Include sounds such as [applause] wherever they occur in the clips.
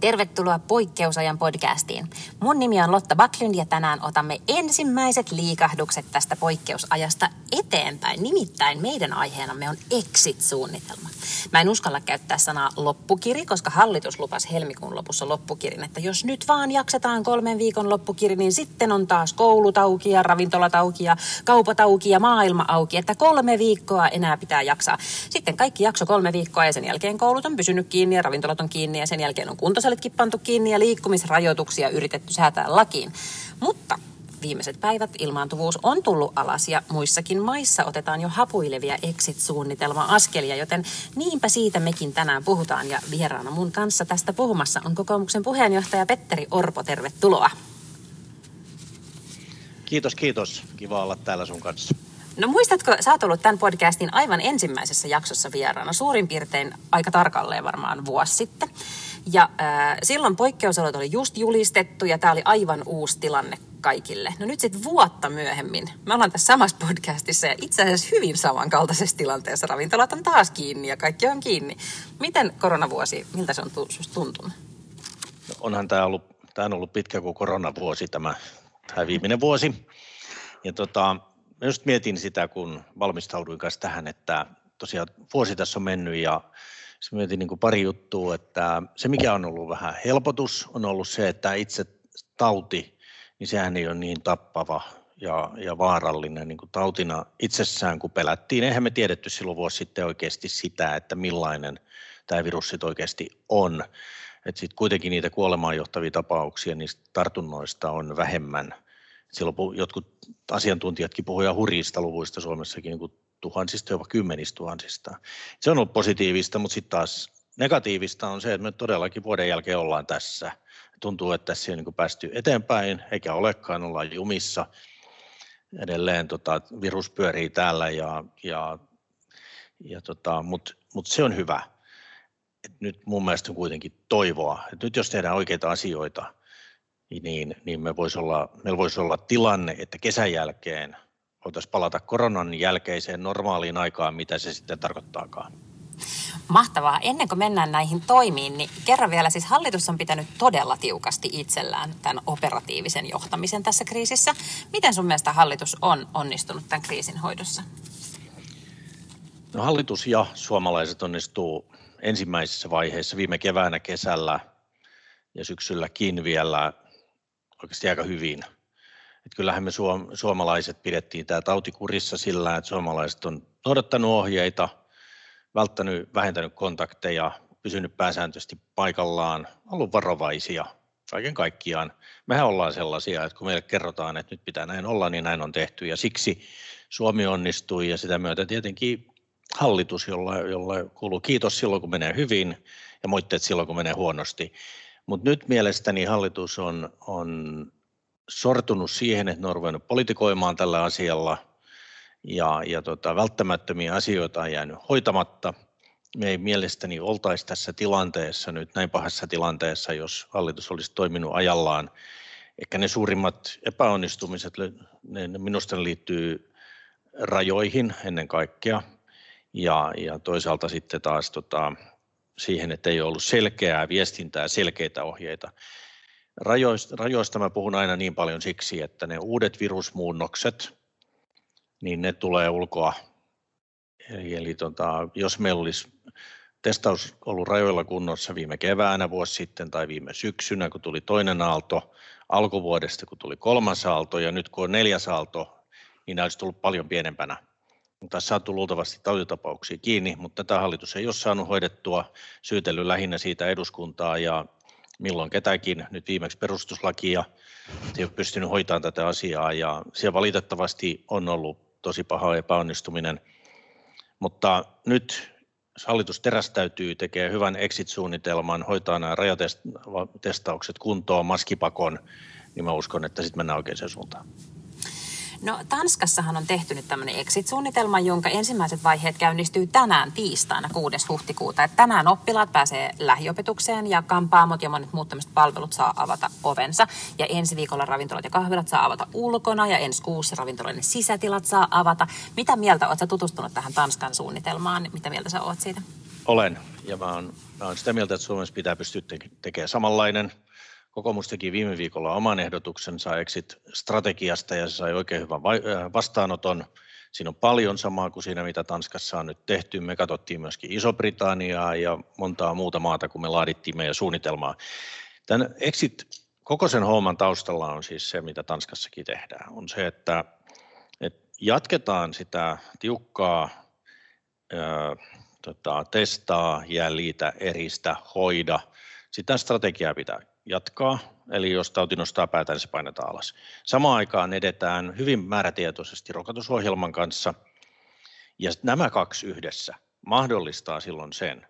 Tervetuloa Poikkeusajan podcastiin. Mun nimi on Lotta Backlund ja tänään otamme ensimmäiset liikahdukset tästä poikkeusajasta eteenpäin. Nimittäin meidän aiheenamme on exit-suunnitelma. Mä en uskalla käyttää sanaa loppukiri, koska hallitus lupasi helmikuun lopussa loppukirin, että jos nyt vaan jaksetaan kolmen viikon loppukiri, niin sitten on taas koulut auki ja ravintolat auki ja kaupat auki ja maailma auki, että kolme viikkoa enää pitää jaksaa. Sitten kaikki jakso kolme viikkoa ja sen jälkeen koulut on pysynyt kiinni ja ravintolat on kiinni ja sen jälkeen on kuntosalitkin pantu kiinni ja liikkumisrajoituksia yritetty säätää lakiin. Mutta viimeiset päivät ilmaantuvuus on tullut alas ja muissakin maissa otetaan jo hapuilevia exit-suunnitelma-askelia, joten niinpä siitä mekin tänään puhutaan ja vieraana mun kanssa tästä puhumassa on kokoomuksen puheenjohtaja Petteri Orpo, tervetuloa. Kiitos, kiitos. Kiva olla täällä sun kanssa. No muistatko, sä oot ollut tämän podcastin aivan ensimmäisessä jaksossa vieraana, suurin piirtein aika tarkalleen varmaan vuosi sitten. Ja äh, silloin poikkeusolot oli just julistettu ja tämä oli aivan uusi tilanne kaikille. No nyt sitten vuotta myöhemmin, me ollaan tässä samassa podcastissa ja itse asiassa hyvin samankaltaisessa tilanteessa. Ravintolat on taas kiinni ja kaikki on kiinni. Miten koronavuosi, miltä se on tuntunut? No onhan tämä ollut, tämä on ollut pitkä kuin koronavuosi tämä, tämä viimeinen vuosi. Ja tota, mä just mietin sitä, kun valmistauduin kanssa tähän, että tosiaan vuosi tässä on mennyt ja se mietin niin kuin pari juttua, että se mikä on ollut vähän helpotus on ollut se, että itse tauti, niin sehän ei ole niin tappava ja, ja vaarallinen niin kuin tautina itsessään, kun pelättiin. Eihän me tiedetty silloin vuosi sitten oikeasti sitä, että millainen tämä virus sitten oikeasti on. Sitten kuitenkin niitä kuolemaan johtavia tapauksia niistä tartunnoista on vähemmän. Silloin jotkut asiantuntijatkin puhuivat hurjista luvuista Suomessakin, niin tuhansista, jopa kymmenistä tuhansista. Se on ollut positiivista, mutta sitten taas negatiivista on se, että me todellakin vuoden jälkeen ollaan tässä. Tuntuu, että tässä ei niin päästy eteenpäin, eikä olekaan, ollaan jumissa. Edelleen tota, virus pyörii täällä, ja, ja, ja tota, mutta mut se on hyvä. Et nyt mun mielestä on kuitenkin toivoa, että nyt jos tehdään oikeita asioita, niin, niin me vois olla, meillä voisi olla tilanne, että kesän jälkeen – voitaisiin palata koronan jälkeiseen normaaliin aikaan, mitä se sitten tarkoittaakaan. Mahtavaa. Ennen kuin mennään näihin toimiin, niin kerran vielä siis hallitus on pitänyt todella tiukasti itsellään tämän operatiivisen johtamisen tässä kriisissä. Miten sun mielestä hallitus on onnistunut tämän kriisin hoidossa? No hallitus ja suomalaiset onnistuu ensimmäisessä vaiheessa viime keväänä, kesällä ja syksylläkin vielä oikeasti aika hyvin – että kyllähän me suom- suomalaiset pidettiin tämä tautikurissa sillä, että suomalaiset on noudattanut ohjeita, välttänyt, vähentänyt kontakteja, pysynyt pääsääntöisesti paikallaan, ollut varovaisia kaiken kaikkiaan. Mehän ollaan sellaisia, että kun meille kerrotaan, että nyt pitää näin olla, niin näin on tehty. Ja siksi Suomi onnistui ja sitä myötä tietenkin hallitus, jolla, jolla kuuluu kiitos silloin, kun menee hyvin ja moitteet silloin, kun menee huonosti. Mutta nyt mielestäni hallitus on, on sortunut siihen, että ne on ruvennut politikoimaan tällä asialla ja, ja tota, välttämättömiä asioita on jäänyt hoitamatta. Me ei mielestäni oltaisi tässä tilanteessa nyt näin pahassa tilanteessa, jos hallitus olisi toiminut ajallaan. Ehkä ne suurimmat epäonnistumiset, ne, minusta liittyy rajoihin ennen kaikkea ja, ja toisaalta sitten taas tota, siihen, että ei ollut selkeää viestintää, selkeitä ohjeita. Rajoista, rajoista mä puhun aina niin paljon siksi, että ne uudet virusmuunnokset, niin ne tulee ulkoa. Eli, eli tota, jos meillä olisi testaus ollut rajoilla kunnossa viime keväänä vuosi sitten tai viime syksynä, kun tuli toinen aalto, alkuvuodesta kun tuli kolmas aalto ja nyt kun on neljäs aalto, niin nämä olisi tullut paljon pienempänä. Tässä saatu luultavasti tautitapauksia kiinni, mutta tätä hallitus ei ole saanut hoidettua, syytellyt lähinnä siitä eduskuntaa ja milloin ketäkin, nyt viimeksi perustuslakia, ei ole pystynyt hoitamaan tätä asiaa ja siellä valitettavasti on ollut tosi paha epäonnistuminen. Mutta nyt hallitus terästäytyy, tekee hyvän exit-suunnitelman, hoitaa nämä rajatestaukset kuntoon, maskipakon, niin mä uskon, että sitten mennään oikeaan suuntaan. No Tanskassahan on tehty nyt tämmöinen exit-suunnitelma, jonka ensimmäiset vaiheet käynnistyy tänään tiistaina 6. huhtikuuta. Et tänään oppilaat pääsee lähiopetukseen ja kampaamot ja monet muut tämmöiset palvelut saa avata ovensa. Ja ensi viikolla ravintolat ja kahvilat saa avata ulkona ja ensi kuussa ravintoloiden sisätilat saa avata. Mitä mieltä oletko tutustunut tähän Tanskan suunnitelmaan? Mitä mieltä sä oot siitä? Olen ja mä oon, mä oon sitä mieltä, että Suomessa pitää pystyä tekemään samanlainen – Kokoomus teki viime viikolla oman ehdotuksensa exit-strategiasta ja se sai oikein hyvän äh, vastaanoton. Siinä on paljon samaa kuin siinä, mitä Tanskassa on nyt tehty. Me katsottiin myöskin Iso-Britanniaa ja montaa muuta maata, kun me laadittiin meidän suunnitelmaa. Tämän exit, koko sen homman taustalla on siis se, mitä Tanskassakin tehdään. On se, että, että jatketaan sitä tiukkaa ää, tota, testaa, jäljitä, eristä, hoida. Sitä strategiaa pitää jatkaa, eli jos tauti nostaa päätä, niin se painetaan alas. Samaan aikaan edetään hyvin määrätietoisesti rokotusohjelman kanssa, ja nämä kaksi yhdessä mahdollistaa silloin sen,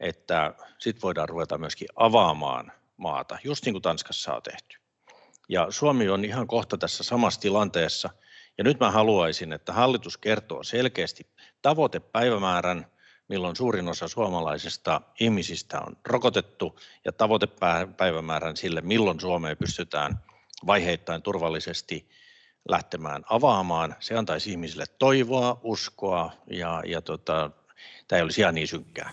että sitten voidaan ruveta myöskin avaamaan maata, just niin kuin Tanskassa on tehty. Ja Suomi on ihan kohta tässä samassa tilanteessa, ja nyt mä haluaisin, että hallitus kertoo selkeästi tavoitepäivämäärän, milloin suurin osa suomalaisista ihmisistä on rokotettu ja tavoitepäivämäärän sille, milloin Suomeen pystytään vaiheittain turvallisesti lähtemään avaamaan. Se antaisi ihmisille toivoa, uskoa ja, ja tota, tämä ei olisi ihan niin synkkää.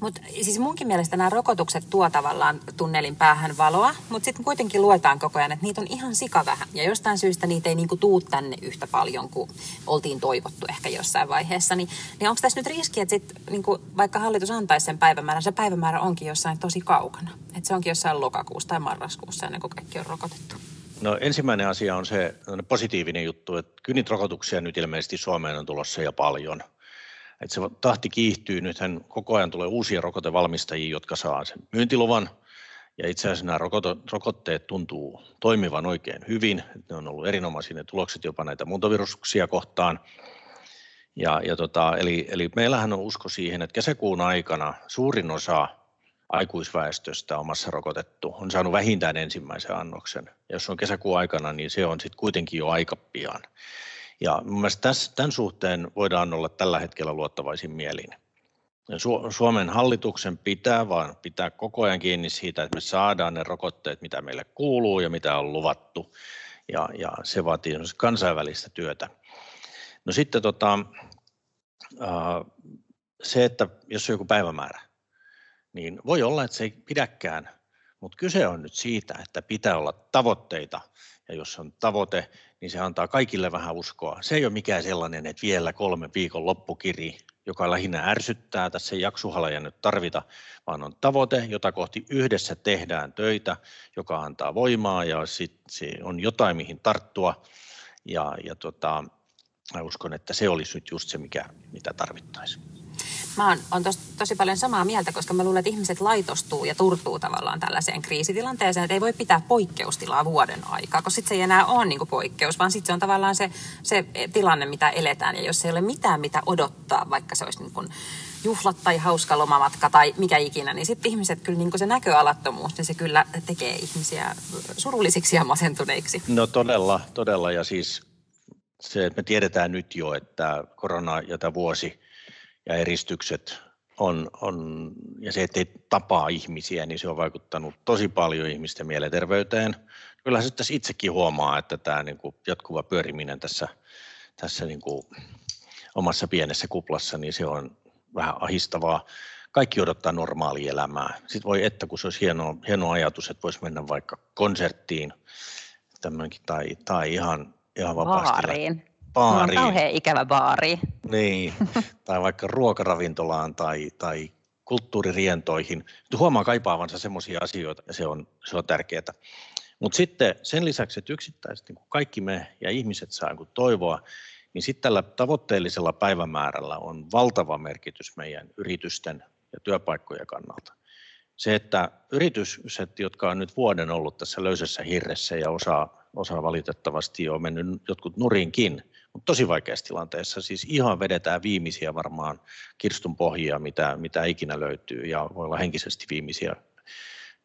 Mutta siis munkin mielestä nämä rokotukset tuo tavallaan tunnelin päähän valoa, mutta sitten kuitenkin luetaan koko ajan, että niitä on ihan sika vähän. Ja jostain syystä niitä ei niinku tuu tänne yhtä paljon kuin oltiin toivottu ehkä jossain vaiheessa. Niin, niin onko tässä nyt riski, että sit, niinku, vaikka hallitus antaisi sen päivämäärän, se päivämäärä onkin jossain tosi kaukana. Että se onkin jossain lokakuussa tai marraskuussa ennen kuin kaikki on rokotettu. No ensimmäinen asia on se positiivinen juttu, että kynitrokotuksia nyt ilmeisesti Suomeen on tulossa jo paljon – että se tahti kiihtyy. Nythän koko ajan tulee uusia rokotevalmistajia, jotka saa sen myyntiluvan. Ja itse asiassa nämä rokotteet tuntuu toimivan oikein hyvin. Ne on ollut erinomaisia ne tulokset jopa näitä muuntoviruksia kohtaan. Ja, ja tota, eli, eli meillähän on usko siihen, että kesäkuun aikana suurin osa aikuisväestöstä on rokotettu, on saanut vähintään ensimmäisen annoksen. Ja jos on kesäkuun aikana, niin se on sitten kuitenkin jo aika pian. Ja mielestäni tämän suhteen voidaan olla tällä hetkellä luottavaisin mielin. Suomen hallituksen pitää vaan pitää koko ajan kiinni siitä, että me saadaan ne rokotteet, mitä meille kuuluu ja mitä on luvattu. Ja, ja se vaatii kansainvälistä työtä. No sitten tota, se, että jos on joku päivämäärä, niin voi olla, että se ei pidäkään, mutta kyse on nyt siitä, että pitää olla tavoitteita ja jos on tavoite, niin se antaa kaikille vähän uskoa. Se ei ole mikään sellainen, että vielä kolme viikon loppukiri, joka lähinnä ärsyttää, tässä ei jaksuhalaja nyt tarvita, vaan on tavoite, jota kohti yhdessä tehdään töitä, joka antaa voimaa ja sit se on jotain, mihin tarttua. Ja, ja tota, mä uskon, että se olisi nyt just se, mikä, mitä tarvittaisiin. Mä oon, on tos, tosi paljon samaa mieltä, koska mä luulen, että ihmiset laitostuu ja turtuu tavallaan tällaiseen kriisitilanteeseen, että ei voi pitää poikkeustilaa vuoden aikaa, koska sitten se ei enää ole niin poikkeus, vaan sitten se on tavallaan se, se tilanne, mitä eletään. Ja jos ei ole mitään, mitä odottaa, vaikka se olisi niin kuin juhlat tai hauska lomamatka tai mikä ikinä, niin sitten ihmiset kyllä niin kuin se näköalattomuus, niin se kyllä tekee ihmisiä surullisiksi ja masentuneiksi. No todella, todella. Ja siis se, että me tiedetään nyt jo, että korona ja tämä vuosi ja eristykset on, on, ja se, ettei tapaa ihmisiä, niin se on vaikuttanut tosi paljon ihmisten mielenterveyteen. Kyllä se tässä itsekin huomaa, että tämä niin kuin jatkuva pyöriminen tässä, tässä niin kuin omassa pienessä kuplassa, niin se on vähän ahistavaa. Kaikki odottaa normaalia elämää. Sitten voi, että kun se olisi hieno, hieno ajatus, että voisi mennä vaikka konserttiin tai, tai ihan, ihan vapaasti. Baariin baariin. on kauhean ikävä baari. Niin, tai vaikka ruokaravintolaan tai, tai kulttuuririentoihin. Huomaa kaipaavansa semmoisia asioita ja se on, se on tärkeää. Mutta sitten sen lisäksi, että yksittäisesti niin kaikki me ja ihmiset saa niin toivoa, niin sitten tällä tavoitteellisella päivämäärällä on valtava merkitys meidän yritysten ja työpaikkojen kannalta. Se, että yritykset, jotka on nyt vuoden ollut tässä löysässä hirressä ja osa, osa valitettavasti on mennyt jotkut nurinkin, mutta tosi vaikeassa tilanteessa. Siis ihan vedetään viimeisiä varmaan kirstun pohjia, mitä, mitä ikinä löytyy, ja voi olla henkisesti viimeisiä,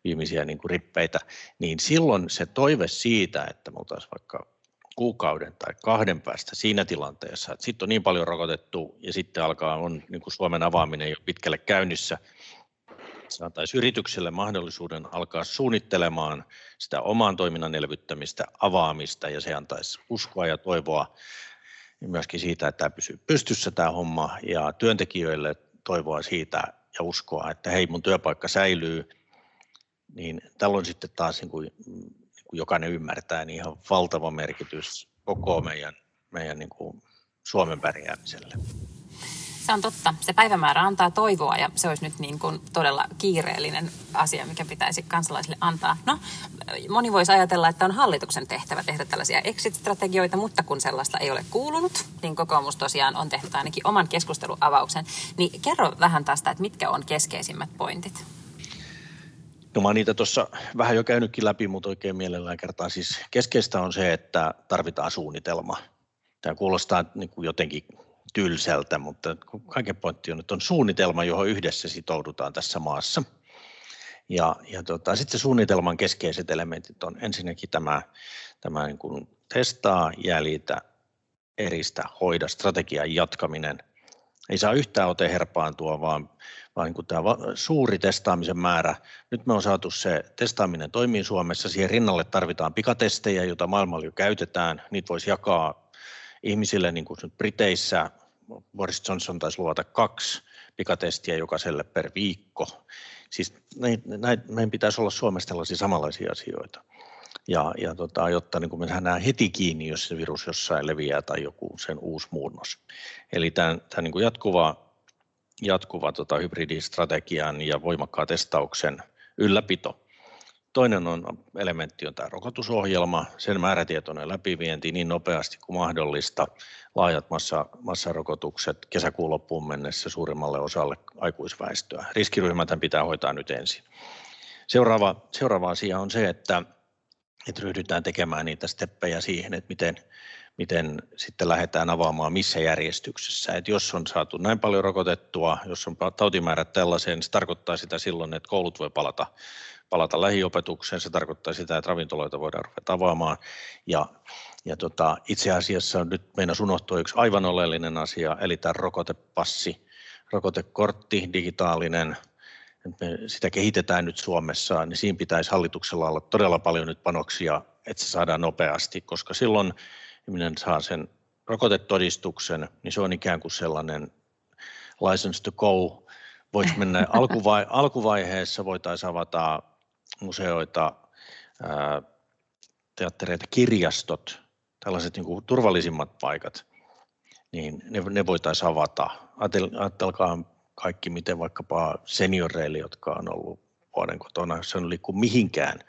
viimeisiä niin kuin rippeitä, niin silloin se toive siitä, että me oltaisiin vaikka kuukauden tai kahden päästä siinä tilanteessa, että sitten on niin paljon rokotettu ja sitten alkaa on niin kuin Suomen avaaminen jo pitkälle käynnissä, se antaisi yritykselle mahdollisuuden alkaa suunnittelemaan sitä oman toiminnan elvyttämistä, avaamista ja se antaisi uskoa ja toivoa myöskin siitä, että tämä pysyy pystyssä tämä homma ja työntekijöille toivoa siitä ja uskoa, että hei mun työpaikka säilyy, niin tällä on sitten taas niin kuin, niin kuin jokainen ymmärtää, niin ihan valtava merkitys koko meidän, meidän niin kuin Suomen pärjäämiselle. Se on totta. Se päivämäärä antaa toivoa ja se olisi nyt niin kuin todella kiireellinen asia, mikä pitäisi kansalaisille antaa. No, moni voisi ajatella, että on hallituksen tehtävä tehdä tällaisia exit-strategioita, mutta kun sellaista ei ole kuulunut, niin kokoomus tosiaan on tehnyt ainakin oman keskusteluavauksen. Niin kerro vähän tästä, että mitkä on keskeisimmät pointit? No mä niitä tuossa vähän jo käynytkin läpi, mutta oikein mielellään kertaan. Siis keskeistä on se, että tarvitaan suunnitelma. Tämä kuulostaa niin kuin jotenkin tylsältä, mutta kaiken pointti on, että on suunnitelma, johon yhdessä sitoudutaan tässä maassa. Ja, ja tota, sitten suunnitelman keskeiset elementit on ensinnäkin tämä, tämä niin kuin testaa, jäljitä, eristä, hoida, strategian jatkaminen. Ei saa yhtään ote herpaantua, vaan, vaan niin kuin tämä suuri testaamisen määrä. Nyt me on saatu se testaaminen toimii Suomessa. Siihen rinnalle tarvitaan pikatestejä, joita maailmalla jo käytetään. Niitä voisi jakaa ihmisille, niin kuin nyt Briteissä Boris Johnson taisi luvata kaksi pikatestiä jokaiselle per viikko. Siis näin, meidän pitäisi olla Suomessa tällaisia samanlaisia asioita. Ja, ja tota, jotta niin me nähdään heti kiinni, jos se virus jossain leviää tai joku sen uusi muunnos. Eli tämä, tämä niin jatkuva, jatkuva tota, hybridistrategian ja voimakkaan testauksen ylläpito Toinen on elementti on tämä rokotusohjelma, sen määrätietoinen läpivienti niin nopeasti kuin mahdollista, laajat massa, massarokotukset kesäkuun loppuun mennessä suurimmalle osalle aikuisväestöä. Riskiryhmät pitää hoitaa nyt ensin. Seuraava, seuraava asia on se, että, että ryhdytään tekemään niitä steppejä siihen, että miten, miten sitten lähdetään avaamaan missä järjestyksessä. Että jos on saatu näin paljon rokotettua, jos on tautimäärät tällaiseen, niin se tarkoittaa sitä silloin, että koulut voi palata palata lähiopetukseen. Se tarkoittaa sitä, että ravintoloita voidaan ruveta avaamaan. Ja, ja tota, itse asiassa nyt meidän unohtuu yksi aivan oleellinen asia, eli tämä rokotepassi, rokotekortti, digitaalinen, me sitä kehitetään nyt Suomessa, niin siinä pitäisi hallituksella olla todella paljon nyt panoksia, että se saadaan nopeasti, koska silloin ihminen saa sen rokotetodistuksen, niin se on ikään kuin sellainen license to go. Voisi mennä [laughs] alkuvai- alkuvaiheessa, voitaisiin avata museoita, teattereita, kirjastot, tällaiset niin kuin turvallisimmat paikat, niin ne, ne voitaisiin avata. Ajatelkaa kaikki, miten vaikkapa senioreille, jotka on ollut vuoden kotona, jos on liikkuu mihinkään,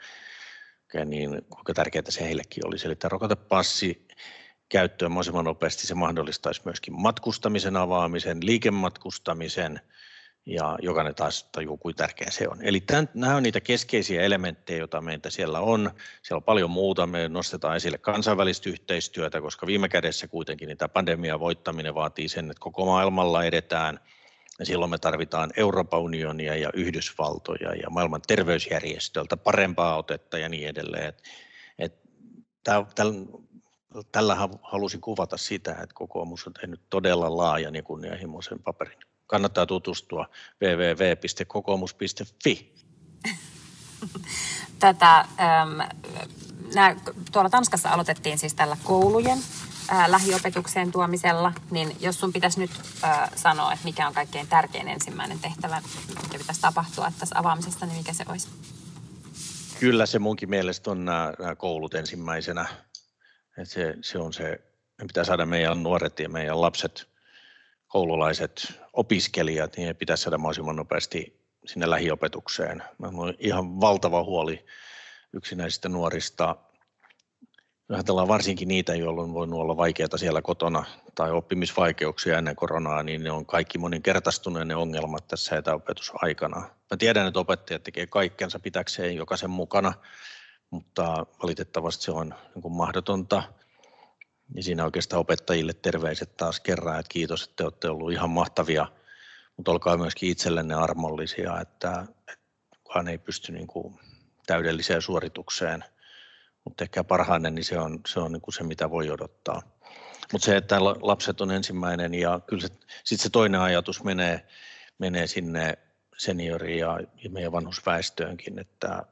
niin kuinka tärkeää se heillekin olisi. Eli tämä rokotepassi käyttöön mahdollisimman nopeasti, se mahdollistaisi myöskin matkustamisen avaamisen, liikematkustamisen – ja jokainen taas tajuu, kuinka tärkeä se on. Eli tämän, nämä on niitä keskeisiä elementtejä, joita meitä siellä on. Siellä on paljon muuta. Me nostetaan esille kansainvälistä yhteistyötä, koska viime kädessä kuitenkin niin tämä pandemian voittaminen vaatii sen, että koko maailmalla edetään. Ja silloin me tarvitaan Euroopan unionia ja Yhdysvaltoja ja maailman terveysjärjestöltä parempaa otetta ja niin edelleen. Et, et täl, tällä halusin kuvata sitä, että kokoomus on tehnyt todella laajan ja kunnianhimoisen paperin kannattaa tutustua www.kokoomus.fi. [laughs] Tätä, ähm, nää, tuolla Tanskassa aloitettiin siis tällä koulujen äh, lähiopetukseen tuomisella, niin jos sun pitäisi nyt äh, sanoa, että mikä on kaikkein tärkein ensimmäinen tehtävä, mikä pitäisi tapahtua tässä avaamisesta, niin mikä se olisi? Kyllä se munkin mielestä on nämä, nämä koulut ensimmäisenä. että se, se on se, me pitää saada meidän nuoret ja meidän lapset koululaiset opiskelijat, niin pitäisi saada mahdollisimman nopeasti sinne lähiopetukseen. on ihan valtava huoli yksinäisistä nuorista. Ajatellaan varsinkin niitä, joilla on voinut olla vaikeaa siellä kotona tai oppimisvaikeuksia ennen koronaa, niin ne on kaikki moninkertaistuneet ne ongelmat tässä etäopetusaikana. Mä tiedän, että opettajat tekee kaikkensa pitäkseen jokaisen mukana, mutta valitettavasti se on niin mahdotonta – ja siinä oikeastaan opettajille terveiset taas kerran, että kiitos, että te olette olleet ihan mahtavia, mutta olkaa myöskin itsellenne armollisia, että, että kukaan ei pysty niin kuin täydelliseen suoritukseen, mutta ehkä parhainen, niin se on se, on niin kuin se mitä voi odottaa. Mutta se, että lapset on ensimmäinen ja kyllä se, sit se toinen ajatus menee, menee sinne senioriin ja, ja meidän vanhusväestöönkin, että,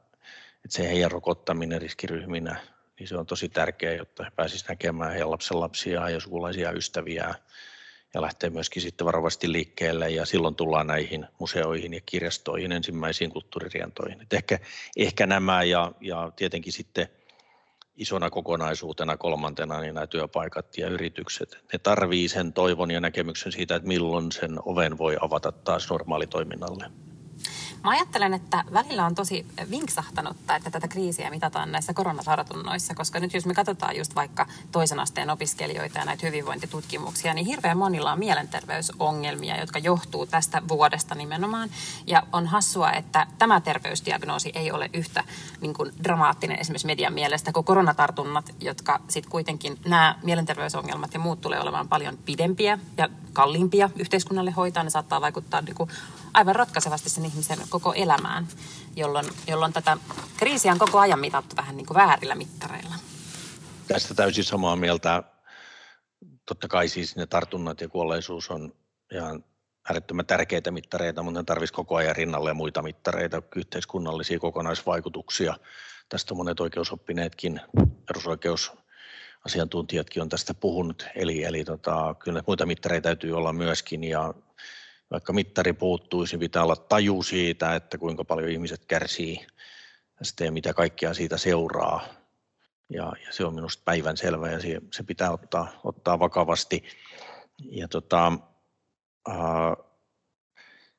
että se heidän rokottaminen riskiryhminä, niin se on tosi tärkeää, jotta he pääsisivät näkemään heidän lapsen lapsia ja sukulaisia ystäviä ja lähtee myöskin sitten varovasti liikkeelle ja silloin tullaan näihin museoihin ja kirjastoihin, ensimmäisiin kulttuuririentoihin. Et ehkä, ehkä nämä ja, ja tietenkin sitten isona kokonaisuutena kolmantena niin nämä työpaikat ja yritykset, ne tarvii sen toivon ja näkemyksen siitä, että milloin sen oven voi avata taas normaalitoiminnalle. Mä ajattelen, että välillä on tosi vinksahtanutta, että tätä kriisiä mitataan näissä koronatartunnoissa, koska nyt jos me katsotaan just vaikka toisen asteen opiskelijoita ja näitä hyvinvointitutkimuksia, niin hirveän monilla on mielenterveysongelmia, jotka johtuu tästä vuodesta nimenomaan. Ja on hassua, että tämä terveysdiagnoosi ei ole yhtä niin kuin dramaattinen esimerkiksi median mielestä kuin koronatartunnat, jotka sitten kuitenkin nämä mielenterveysongelmat ja muut tulee olemaan paljon pidempiä ja kalliimpia yhteiskunnalle hoitaa. Ne saattaa vaikuttaa niin kuin aivan ratkaisevasti sen ihmisen koko elämään, jolloin, jolloin tätä kriisiä on koko ajan mitattu vähän niin kuin väärillä mittareilla. Tästä täysin samaa mieltä. Totta kai siis ne tartunnat ja kuolleisuus on ihan äärettömän tärkeitä mittareita, mutta ne tarvitsisi koko ajan rinnalle muita mittareita, yhteiskunnallisia kokonaisvaikutuksia. Tästä monet oikeusoppineetkin, perusoikeusasiantuntijatkin on tästä puhunut, eli, eli tota, kyllä muita mittareita täytyy olla myöskin, ja vaikka mittari puuttuisi, niin pitää olla taju siitä, että kuinka paljon ihmiset kärsii tästä ja mitä kaikkea siitä seuraa. Ja, ja se on minusta päivän selvä ja se, se pitää ottaa, ottaa vakavasti. Ja tota, ää,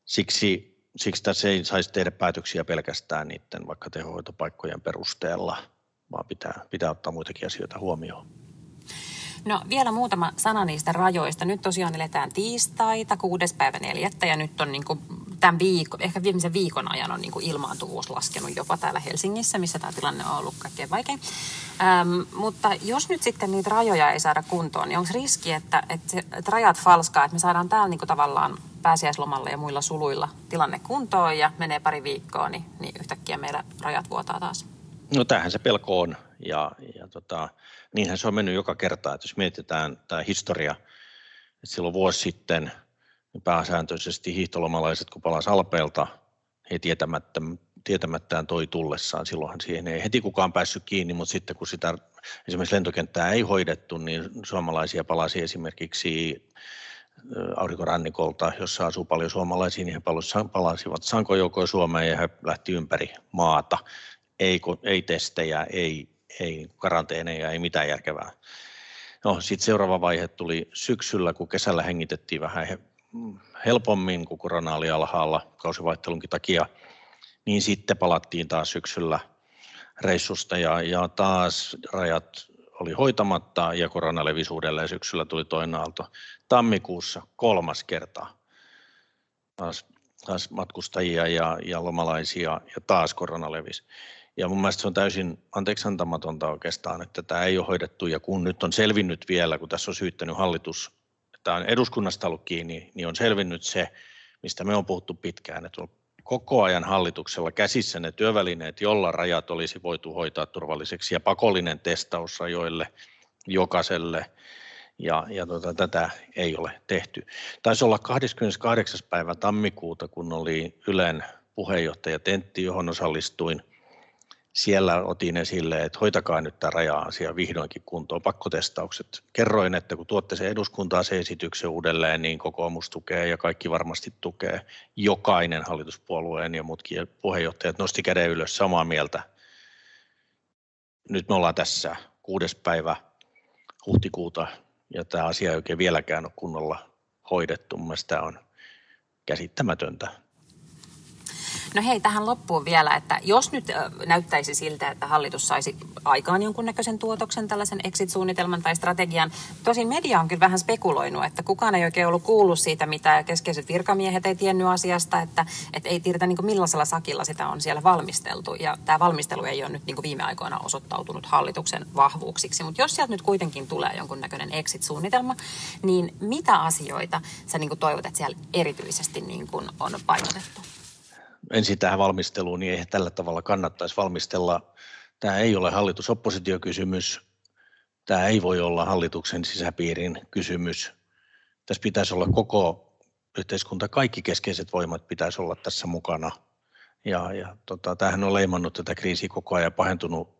siksi, siksi tässä ei saisi tehdä päätöksiä pelkästään niiden vaikka tehohoitopaikkojen perusteella, vaan pitää, pitää ottaa muitakin asioita huomioon. No vielä muutama sana niistä rajoista. Nyt tosiaan eletään tiistaita, kuudes päivä neljättä ja nyt on niin kuin tämän viikon, ehkä viimeisen viikon ajan on niin kuin ilmaantuvuus laskenut jopa täällä Helsingissä, missä tämä tilanne on ollut kaikkein vaikein. Ähm, mutta jos nyt sitten niitä rajoja ei saada kuntoon, niin onko riski, että, että, että rajat falskaa, että me saadaan täällä niin kuin tavallaan pääsiäislomalla ja muilla suluilla tilanne kuntoon ja menee pari viikkoa, niin, niin yhtäkkiä meillä rajat vuotaa taas? No tämähän se pelko on. Ja, ja tota, niinhän se on mennyt joka kerta, että jos mietitään tämä historia, että silloin vuosi sitten niin pääsääntöisesti hiihtolomalaiset, kun palasivat Alpeelta, he tietämättä, tietämättään toi tullessaan, silloinhan siihen ei heti kukaan päässyt kiinni, mutta sitten kun sitä esimerkiksi lentokenttää ei hoidettu, niin suomalaisia palasi esimerkiksi aurinkorannikolta, jossa asuu paljon suomalaisia, niin he palasivat sankojoukoja Suomeen ja he lähti ympäri maata. Ei, ei testejä, ei ei karanteeneja, ei mitään järkevää. No, sitten seuraava vaihe tuli syksyllä, kun kesällä hengitettiin vähän helpommin, kun korona oli alhaalla kausivaihtelunkin takia, niin sitten palattiin taas syksyllä reissusta ja, ja taas rajat oli hoitamatta ja korona levisi. Syksyllä tuli toinen aalto. Tammikuussa kolmas kerta taas, taas matkustajia ja, ja lomalaisia ja taas korona levisi. Ja mun mielestä se on täysin anteeksi antamatonta oikeastaan, että tämä ei ole hoidettu ja kun nyt on selvinnyt vielä, kun tässä on syyttänyt hallitus, että on eduskunnasta ollut kiinni, niin on selvinnyt se, mistä me on puhuttu pitkään, että on koko ajan hallituksella käsissä ne työvälineet, jolla rajat olisi voitu hoitaa turvalliseksi ja pakollinen testaus rajoille jokaiselle ja, ja tota, tätä ei ole tehty. Taisi olla 28. päivä tammikuuta, kun oli Ylen puheenjohtaja Tentti, johon osallistuin – siellä otin esille, että hoitakaa nyt tämä raja-asia vihdoinkin kuntoon, pakkotestaukset. Kerroin, että kun tuotte se eduskuntaa se esityksen uudelleen, niin kokoomus tukee ja kaikki varmasti tukee. Jokainen hallituspuolueen ja muutkin puheenjohtajat nosti käden ylös samaa mieltä. Nyt me ollaan tässä kuudes päivä huhtikuuta ja tämä asia ei oikein vieläkään ole kunnolla hoidettu. Mielestäni tämä on käsittämätöntä No hei, tähän loppuun vielä, että jos nyt näyttäisi siltä, että hallitus saisi aikaan jonkunnäköisen tuotoksen, tällaisen exit-suunnitelman tai strategian, tosin media on kyllä vähän spekuloinut, että kukaan ei oikein ollut kuullut siitä, mitä keskeiset virkamiehet ei tiennyt asiasta, että, että ei tiedetä niin millaisella sakilla sitä on siellä valmisteltu. Ja tämä valmistelu ei ole nyt niin viime aikoina osoittautunut hallituksen vahvuuksiksi. Mutta jos sieltä nyt kuitenkin tulee jonkunnäköinen exit-suunnitelma, niin mitä asioita sä niin toivot, että siellä erityisesti niin on painotettu? Ensin tähän valmisteluun, niin ei tällä tavalla kannattaisi valmistella. Tämä ei ole hallitus-oppositiokysymys. Tämä ei voi olla hallituksen sisäpiirin kysymys. Tässä pitäisi olla koko yhteiskunta, kaikki keskeiset voimat pitäisi olla tässä mukana. Ja, ja tota, tämähän on leimannut tätä kriisiä koko ajan pahentunut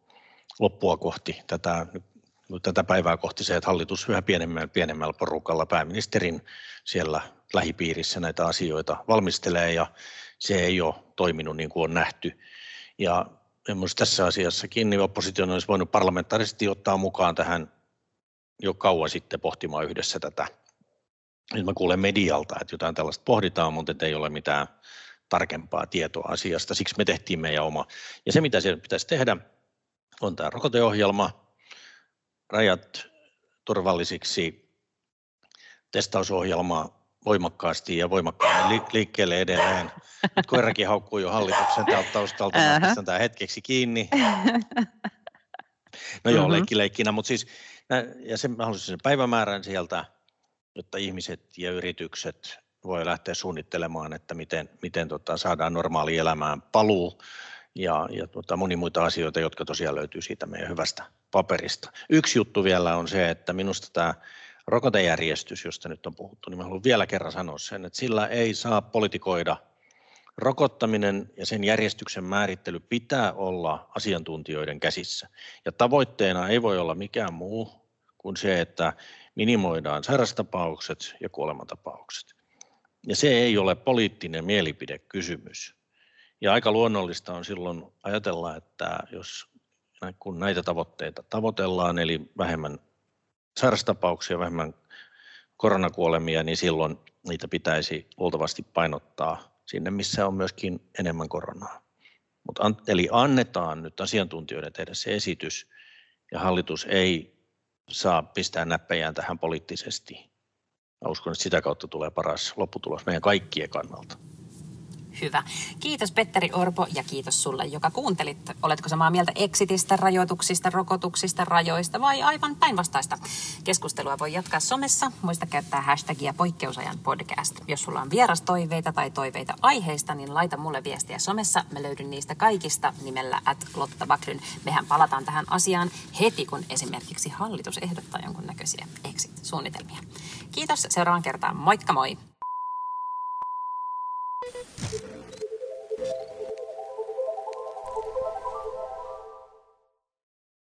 loppua kohti tätä, tätä päivää kohti se, että hallitus yhä pienemmällä, pienemmällä porukalla pääministerin siellä lähipiirissä näitä asioita valmistelee ja se ei ole toiminut niin kuin on nähty. Ja tässä asiassakin niin oppositio olisi voinut parlamentaarisesti ottaa mukaan tähän jo kauan sitten pohtimaan yhdessä tätä. Nyt mä kuulen medialta, että jotain tällaista pohditaan, mutta ei ole mitään tarkempaa tietoa asiasta. Siksi me tehtiin meidän oma. Ja se, mitä siellä pitäisi tehdä, on tämä rokoteohjelma, rajat turvallisiksi, testausohjelma voimakkaasti ja voimakkaammin liikkeelle edelleen. Nyt koirakin haukkuu jo hallituksen taustalta, mä pistän tämä hetkeksi kiinni. No joo, mm-hmm. leikki leikkinä, mutta siis, ja sen, mä haluaisin sen päivämäärän sieltä, jotta ihmiset ja yritykset voi lähteä suunnittelemaan, että miten, miten tota, saadaan normaali elämään paluu ja, ja tota, moni muita asioita, jotka tosiaan löytyy siitä meidän hyvästä paperista. Yksi juttu vielä on se, että minusta tämä rokotejärjestys, josta nyt on puhuttu, niin mä haluan vielä kerran sanoa sen, että sillä ei saa politikoida. Rokottaminen ja sen järjestyksen määrittely pitää olla asiantuntijoiden käsissä. Ja tavoitteena ei voi olla mikään muu kuin se, että minimoidaan sairastapaukset ja kuolemantapaukset. Ja se ei ole poliittinen mielipidekysymys. Ja aika luonnollista on silloin ajatella, että jos kun näitä tavoitteita tavoitellaan, eli vähemmän sairastapauksia, vähemmän koronakuolemia, niin silloin niitä pitäisi luultavasti painottaa sinne, missä on myöskin enemmän koronaa. Mut an, eli annetaan nyt asiantuntijoiden tehdä se esitys, ja hallitus ei saa pistää näppejään tähän poliittisesti. Mä uskon, että sitä kautta tulee paras lopputulos meidän kaikkien kannalta. Hyvä. Kiitos Petteri Orpo ja kiitos sulle, joka kuuntelit. Oletko samaa mieltä exitistä, rajoituksista, rokotuksista, rajoista vai aivan päinvastaista? Keskustelua voi jatkaa somessa. Muista käyttää hashtagia poikkeusajan podcast. Jos sulla on vierastoiveita tai toiveita aiheista, niin laita mulle viestiä somessa. Mä löydyn niistä kaikista nimellä at Lotta Bakryn. Mehän palataan tähän asiaan heti, kun esimerkiksi hallitus ehdottaa jonkun näköisiä exit-suunnitelmia. Kiitos seuraavan kertaan. Moikka moi!